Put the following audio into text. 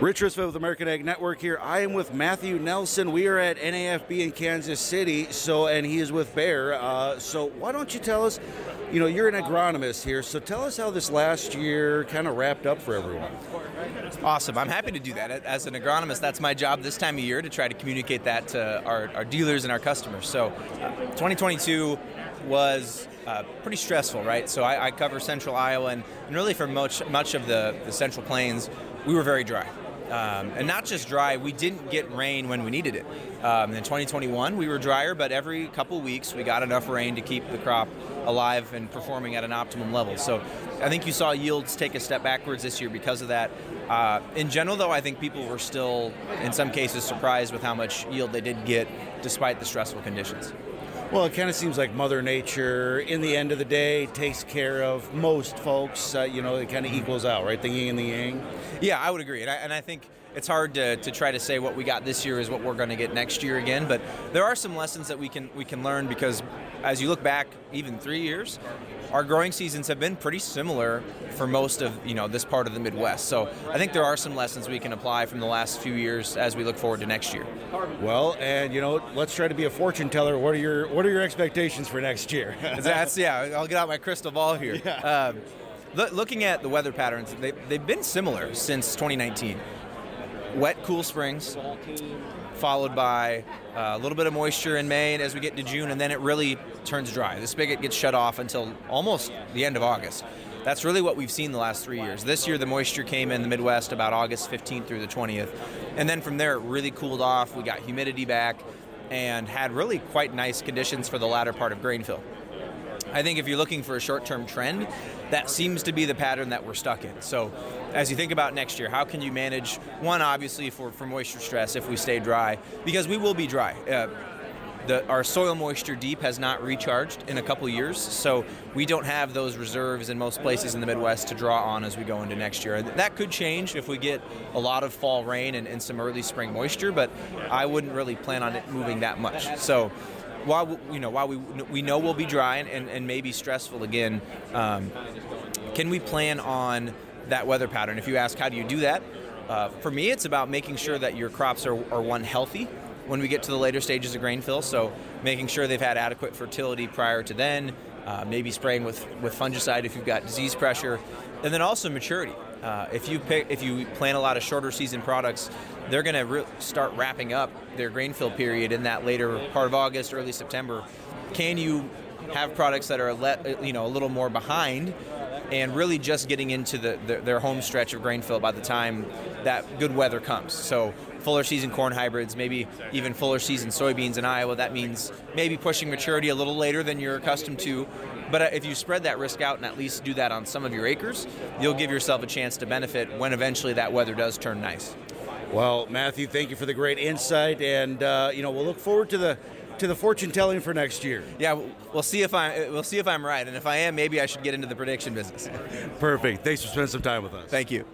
Rich Ristvedt with American Ag Network here. I am with Matthew Nelson. We are at NAFB in Kansas City. So, and he is with Bayer. Uh, so, why don't you tell us? You know, you're an agronomist here. So, tell us how this last year kind of wrapped up for everyone. Awesome. I'm happy to do that. As an agronomist, that's my job this time of year to try to communicate that to our, our dealers and our customers. So, uh, 2022 was uh, pretty stressful, right? So I, I cover central Iowa, and, and, really for much much of the, the central plains, we were very dry. Um, and not just dry, we didn't get rain when we needed it. Um, in 2021, we were drier, but every couple weeks we got enough rain to keep the crop alive and performing at an optimum level. So I think you saw yields take a step backwards this year because of that. Uh, in general, though, I think people were still, in some cases, surprised with how much yield they did get despite the stressful conditions. Well, it kind of seems like Mother Nature, in the end of the day, takes care of most folks. Uh, you know, it kind of equals out, right? The yin and the yang. Yeah, I would agree. And I, and I think it's hard to, to try to say what we got this year is what we're going to get next year again. But there are some lessons that we can we can learn because as you look back, even three years, our growing seasons have been pretty similar for most of you know this part of the Midwest. So I think there are some lessons we can apply from the last few years as we look forward to next year. Well, and you know, let's try to be a fortune teller. What are your what are your expectations for next year? That's yeah. I'll get out my crystal ball here. Yeah. Um, looking at the weather patterns, they, they've been similar since 2019. Wet, cool springs, followed by uh, a little bit of moisture in May and as we get into June, and then it really turns dry. The spigot gets shut off until almost the end of August. That's really what we've seen the last three years. This year, the moisture came in the Midwest about August 15th through the 20th. And then from there, it really cooled off. We got humidity back and had really quite nice conditions for the latter part of grain fill. I think if you're looking for a short term trend, that seems to be the pattern that we're stuck in. So, as you think about next year, how can you manage one, obviously, for, for moisture stress if we stay dry? Because we will be dry. Uh, the, our soil moisture deep has not recharged in a couple years, so we don't have those reserves in most places in the Midwest to draw on as we go into next year. That could change if we get a lot of fall rain and, and some early spring moisture, but I wouldn't really plan on it moving that much. So while you know while we we know we'll be dry and, and maybe stressful again, um, can we plan on that weather pattern? If you ask how do you do that, uh, for me it's about making sure that your crops are, are one healthy when we get to the later stages of grain fill. So making sure they've had adequate fertility prior to then, uh, maybe spraying with, with fungicide if you've got disease pressure, and then also maturity. Uh, if you pick, if you plant a lot of shorter season products, they're going to re- start wrapping up their grain fill period in that later part of August, early September. Can you have products that are let, you know a little more behind and really just getting into the, the, their home stretch of grain fill by the time that good weather comes. So fuller season corn hybrids, maybe even fuller season soybeans in Iowa. That means maybe pushing maturity a little later than you're accustomed to. But uh, if you spread that risk out and at least do that on some of your acres, you'll give yourself a chance to benefit when eventually that weather does turn nice. Well, Matthew, thank you for the great insight, and uh, you know we'll look forward to the to the fortune telling for next year. Yeah, we'll see if I we'll see if I'm right, and if I am, maybe I should get into the prediction business. Perfect. Thanks for spending some time with us. Thank you.